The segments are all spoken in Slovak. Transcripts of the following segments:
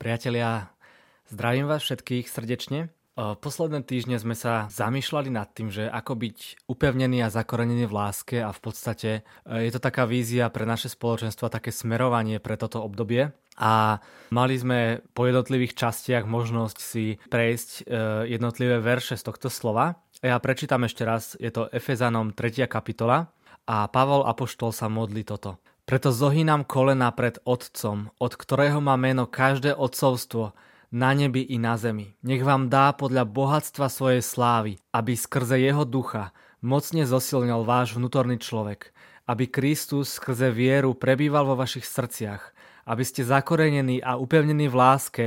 Priatelia, zdravím vás všetkých srdečne. Posledné týždne sme sa zamýšľali nad tým, že ako byť upevnený a zakorenený v láske a v podstate e, je to taká vízia pre naše spoločenstvo, také smerovanie pre toto obdobie. A mali sme po jednotlivých častiach možnosť si prejsť e, jednotlivé verše z tohto slova. Ja prečítam ešte raz, je to Efezanom 3. kapitola a Pavol Apoštol sa modlí toto. Preto zohýnam kolena pred Otcom, od ktorého má meno každé otcovstvo, na nebi i na zemi. Nech vám dá podľa bohatstva svojej slávy, aby skrze jeho ducha mocne zosilnil váš vnútorný človek, aby Kristus skrze vieru prebýval vo vašich srdciach, aby ste zakorenení a upevnení v láske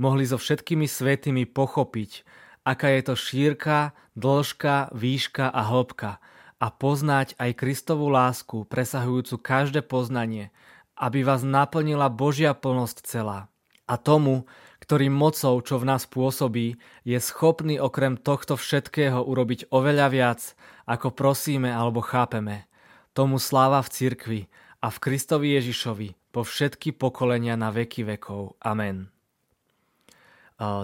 mohli so všetkými svetými pochopiť, aká je to šírka, dĺžka, výška a hĺbka – a poznať aj Kristovú lásku, presahujúcu každé poznanie, aby vás naplnila Božia plnosť celá. A tomu, ktorý mocou, čo v nás pôsobí, je schopný okrem tohto všetkého urobiť oveľa viac, ako prosíme alebo chápeme. Tomu sláva v cirkvi a v Kristovi Ježišovi po všetky pokolenia na veky vekov. Amen.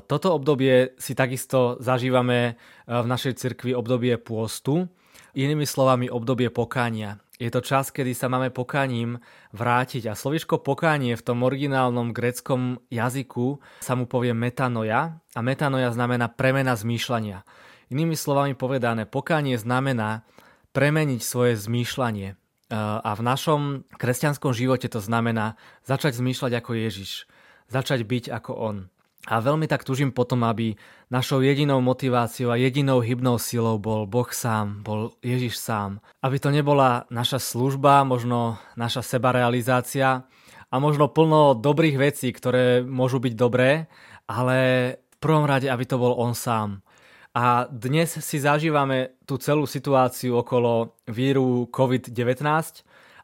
Toto obdobie si takisto zažívame v našej cirkvi obdobie pôstu Inými slovami obdobie pokánia. Je to čas, kedy sa máme pokáním vrátiť a slovičko pokánie v tom originálnom greckom jazyku sa mu povie metanoja a metanoja znamená premena zmýšľania. Inými slovami povedané, pokánie znamená premeniť svoje zmýšľanie. A v našom kresťanskom živote to znamená začať zmýšľať ako Ježiš, začať byť ako On. A veľmi tak tužím potom, aby našou jedinou motiváciou a jedinou hybnou silou bol Boh sám, bol Ježiš sám. Aby to nebola naša služba, možno naša sebarealizácia a možno plno dobrých vecí, ktoré môžu byť dobré, ale v prvom rade, aby to bol On sám. A dnes si zažívame tú celú situáciu okolo víru COVID-19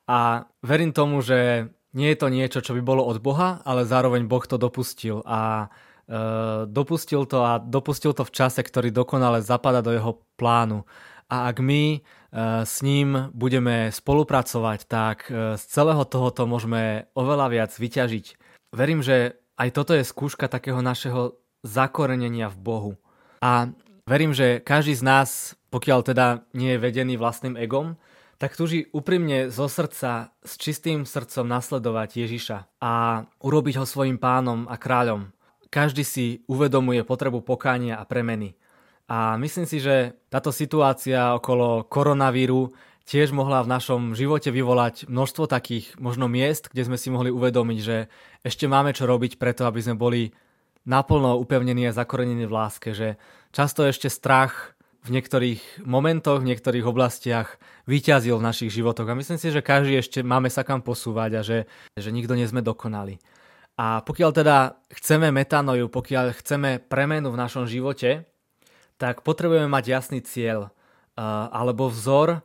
a verím tomu, že nie je to niečo, čo by bolo od Boha, ale zároveň Boh to dopustil a dopustil to a dopustil to v čase, ktorý dokonale zapada do jeho plánu. A ak my uh, s ním budeme spolupracovať, tak uh, z celého tohoto môžeme oveľa viac vyťažiť. Verím, že aj toto je skúška takého našeho zakorenenia v Bohu. A verím, že každý z nás, pokiaľ teda nie je vedený vlastným egom, tak túži úprimne zo srdca, s čistým srdcom nasledovať Ježiša a urobiť ho svojim pánom a kráľom. Každý si uvedomuje potrebu pokánia a premeny. A myslím si, že táto situácia okolo koronavíru tiež mohla v našom živote vyvolať množstvo takých možno miest, kde sme si mohli uvedomiť, že ešte máme čo robiť preto, aby sme boli naplno upevnení a zakorenení v láske, že často ešte strach v niektorých momentoch, v niektorých oblastiach vyťazil v našich životoch. A myslím si, že každý ešte máme sa kam posúvať a že, že nikto nie sme dokonali. A pokiaľ teda chceme metanoju, pokiaľ chceme premenu v našom živote, tak potrebujeme mať jasný cieľ alebo vzor,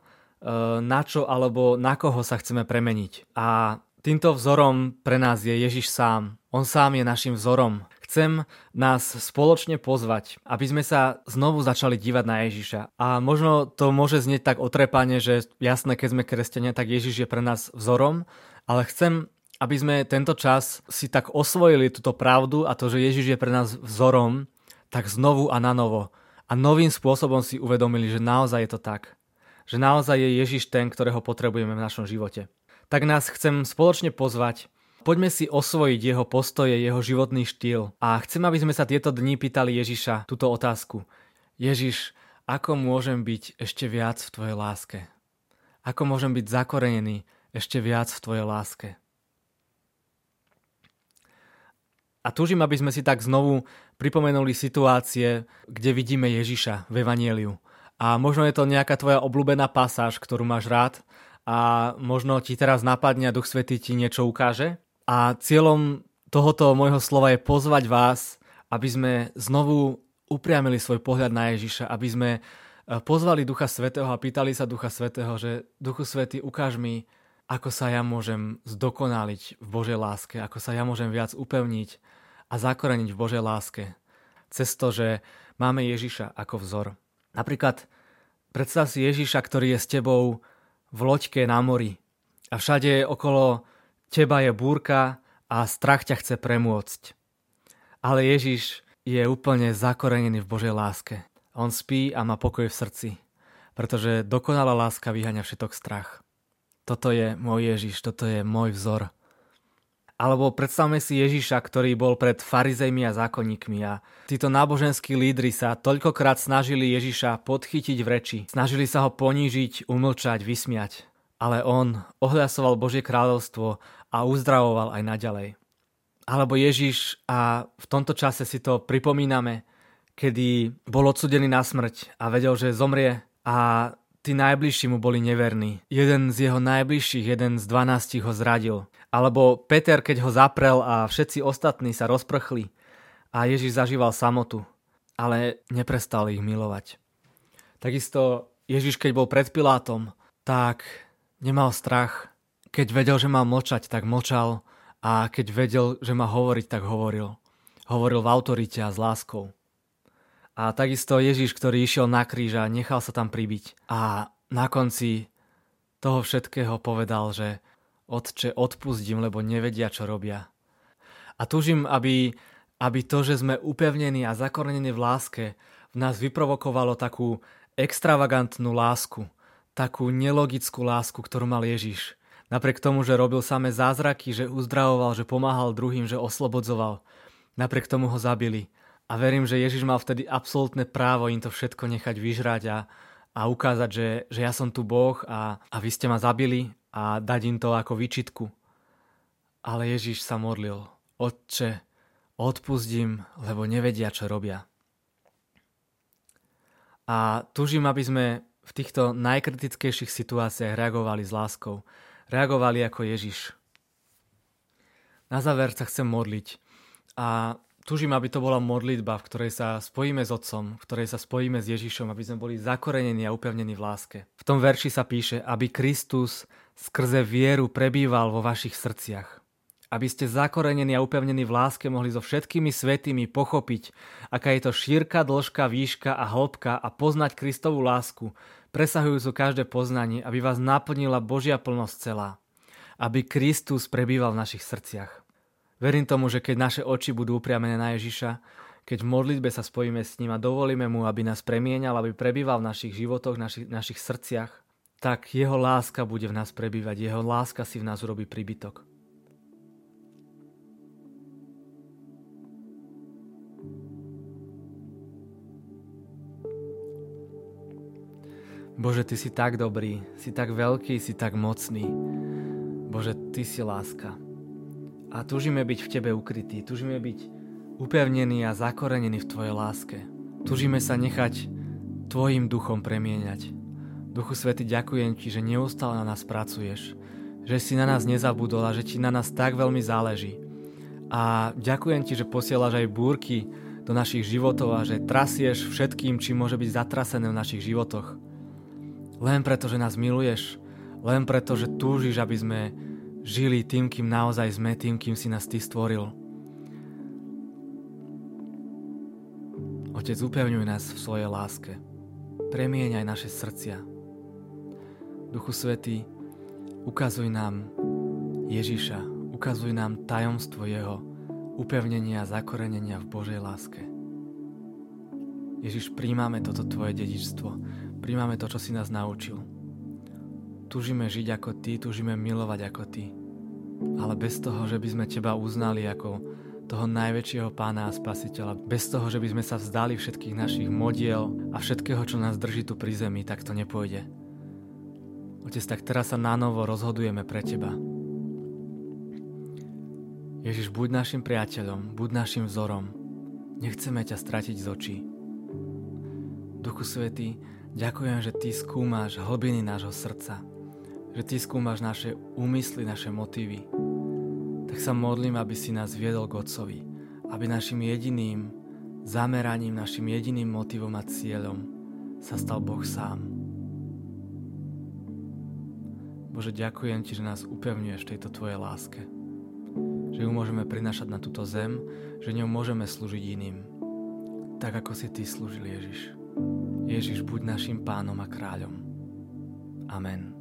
na čo alebo na koho sa chceme premeniť. A týmto vzorom pre nás je Ježiš sám. On sám je našim vzorom. Chcem nás spoločne pozvať, aby sme sa znovu začali dívať na Ježiša. A možno to môže znieť tak otrepane, že jasné, keď sme kresťania, tak Ježiš je pre nás vzorom, ale chcem aby sme tento čas si tak osvojili túto pravdu a to, že Ježiš je pre nás vzorom, tak znovu a na novo. A novým spôsobom si uvedomili, že naozaj je to tak. Že naozaj je Ježiš ten, ktorého potrebujeme v našom živote. Tak nás chcem spoločne pozvať, poďme si osvojiť jeho postoje, jeho životný štýl. A chcem, aby sme sa tieto dni pýtali Ježiša túto otázku. Ježiš, ako môžem byť ešte viac v Tvojej láske? Ako môžem byť zakorenený ešte viac v Tvojej láske? A túžim, aby sme si tak znovu pripomenuli situácie, kde vidíme Ježiša v Evanieliu. A možno je to nejaká tvoja obľúbená pasáž, ktorú máš rád a možno ti teraz napadne a Duch Svetý ti niečo ukáže. A cieľom tohoto môjho slova je pozvať vás, aby sme znovu upriamili svoj pohľad na Ježiša, aby sme e, pozvali Ducha Svetého a pýtali sa Ducha Svetého, že Duchu Svetý, ukáž mi, ako sa ja môžem zdokonaliť v Božej láske, ako sa ja môžem viac upevniť a zakoreniť v Božej láske. Cez to, že máme Ježiša ako vzor. Napríklad predstav si Ježiša, ktorý je s tebou v loďke na mori a všade okolo teba je búrka a strach ťa chce premôcť. Ale Ježiš je úplne zakorenený v Božej láske. On spí a má pokoj v srdci, pretože dokonalá láska vyháňa všetok strach. Toto je môj Ježiš, toto je môj vzor. Alebo predstavme si Ježiša, ktorý bol pred farizejmi a zákonníkmi a títo náboženskí lídry sa toľkokrát snažili Ježiša podchytiť v reči. Snažili sa ho ponížiť, umlčať, vysmiať. Ale on ohľasoval Božie kráľovstvo a uzdravoval aj naďalej. Alebo Ježiš, a v tomto čase si to pripomíname, kedy bol odsudený na smrť a vedel, že zomrie a tí najbližší mu boli neverní. Jeden z jeho najbližších, jeden z dvanástich ho zradil. Alebo Peter, keď ho zaprel a všetci ostatní sa rozprchli a Ježiš zažíval samotu, ale neprestal ich milovať. Takisto Ježiš, keď bol pred Pilátom, tak nemal strach. Keď vedel, že má mlčať, tak mlčal a keď vedel, že má hovoriť, tak hovoril. Hovoril v autorite a s láskou. A takisto Ježiš, ktorý išiel na kríž a nechal sa tam pribiť. A na konci toho všetkého povedal, že Otče, odpustím, lebo nevedia, čo robia. A tužím, aby, aby to, že sme upevnení a zakorenení v láske, v nás vyprovokovalo takú extravagantnú lásku, takú nelogickú lásku, ktorú mal Ježiš. Napriek tomu, že robil samé zázraky, že uzdravoval, že pomáhal druhým, že oslobodzoval. Napriek tomu ho zabili. A verím, že Ježiš mal vtedy absolútne právo im to všetko nechať vyžrať a, a ukázať, že, že ja som tu Boh a, a vy ste ma zabili a dať im to ako výčitku. Ale Ježiš sa modlil, Otče, odpustím, lebo nevedia, čo robia. A tužím, aby sme v týchto najkritickejších situáciách reagovali s láskou. Reagovali ako Ježiš. Na záver sa chcem modliť. A Tužím, aby to bola modlitba, v ktorej sa spojíme s Otcom, v ktorej sa spojíme s Ježišom, aby sme boli zakorenení a upevnení v láske. V tom verši sa píše, aby Kristus skrze vieru prebýval vo vašich srdciach. Aby ste zakorenení a upevnení v láske mohli so všetkými svetými pochopiť, aká je to šírka, dĺžka, výška a hĺbka a poznať Kristovú lásku, presahujúcu každé poznanie, aby vás naplnila Božia plnosť celá. Aby Kristus prebýval v našich srdciach. Verím tomu, že keď naše oči budú upriamené na Ježiša, keď v modlitbe sa spojíme s ním a dovolíme mu, aby nás premienal, aby prebýval v našich životoch, našich, našich srdciach, tak jeho láska bude v nás prebývať, jeho láska si v nás urobí príbytok. Bože, Ty si tak dobrý, si tak veľký, si tak mocný. Bože, Ty si láska a túžime byť v Tebe ukrytí, túžime byť upevnení a zakorenení v Tvojej láske. Túžime sa nechať Tvojim duchom premieňať. Duchu Svety, ďakujem Ti, že neustále na nás pracuješ, že si na nás nezabudol a že Ti na nás tak veľmi záleží. A ďakujem Ti, že posielaš aj búrky do našich životov a že trasieš všetkým, či môže byť zatrasené v našich životoch. Len preto, že nás miluješ, len preto, že túžiš, aby sme žili tým, kým naozaj sme, tým, kým si nás Ty stvoril. Otec, upevňuj nás v svojej láske. Premieňaj naše srdcia. Duchu Svetý, ukazuj nám Ježiša, ukazuj nám tajomstvo Jeho upevnenia a zakorenenia v Božej láske. Ježiš, príjmame toto Tvoje dedičstvo, príjmame to, čo si nás naučil. Tužíme žiť ako Ty, tužíme milovať ako Ty. Ale bez toho, že by sme Teba uznali ako toho najväčšieho pána a spasiteľa, bez toho, že by sme sa vzdali všetkých našich modiel a všetkého, čo nás drží tu pri zemi, tak to nepôjde. Otec, tak teraz sa nánovo rozhodujeme pre Teba. Ježiš, buď našim priateľom, buď našim vzorom. Nechceme ťa stratiť z očí. Duchu Svetý, ďakujem, že Ty skúmaš hlbiny nášho srdca že Ty skúmaš naše úmysly, naše motívy. Tak sa modlím, aby si nás viedol k Otcovi, aby našim jediným zameraním, našim jediným motivom a cieľom sa stal Boh sám. Bože, ďakujem Ti, že nás upevňuješ v tejto Tvojej láske. Že ju môžeme prinašať na túto zem, že ňou môžeme slúžiť iným. Tak ako si Ty slúžil Ježiš. Ježiš, buď našim pánom a kráľom. Amen.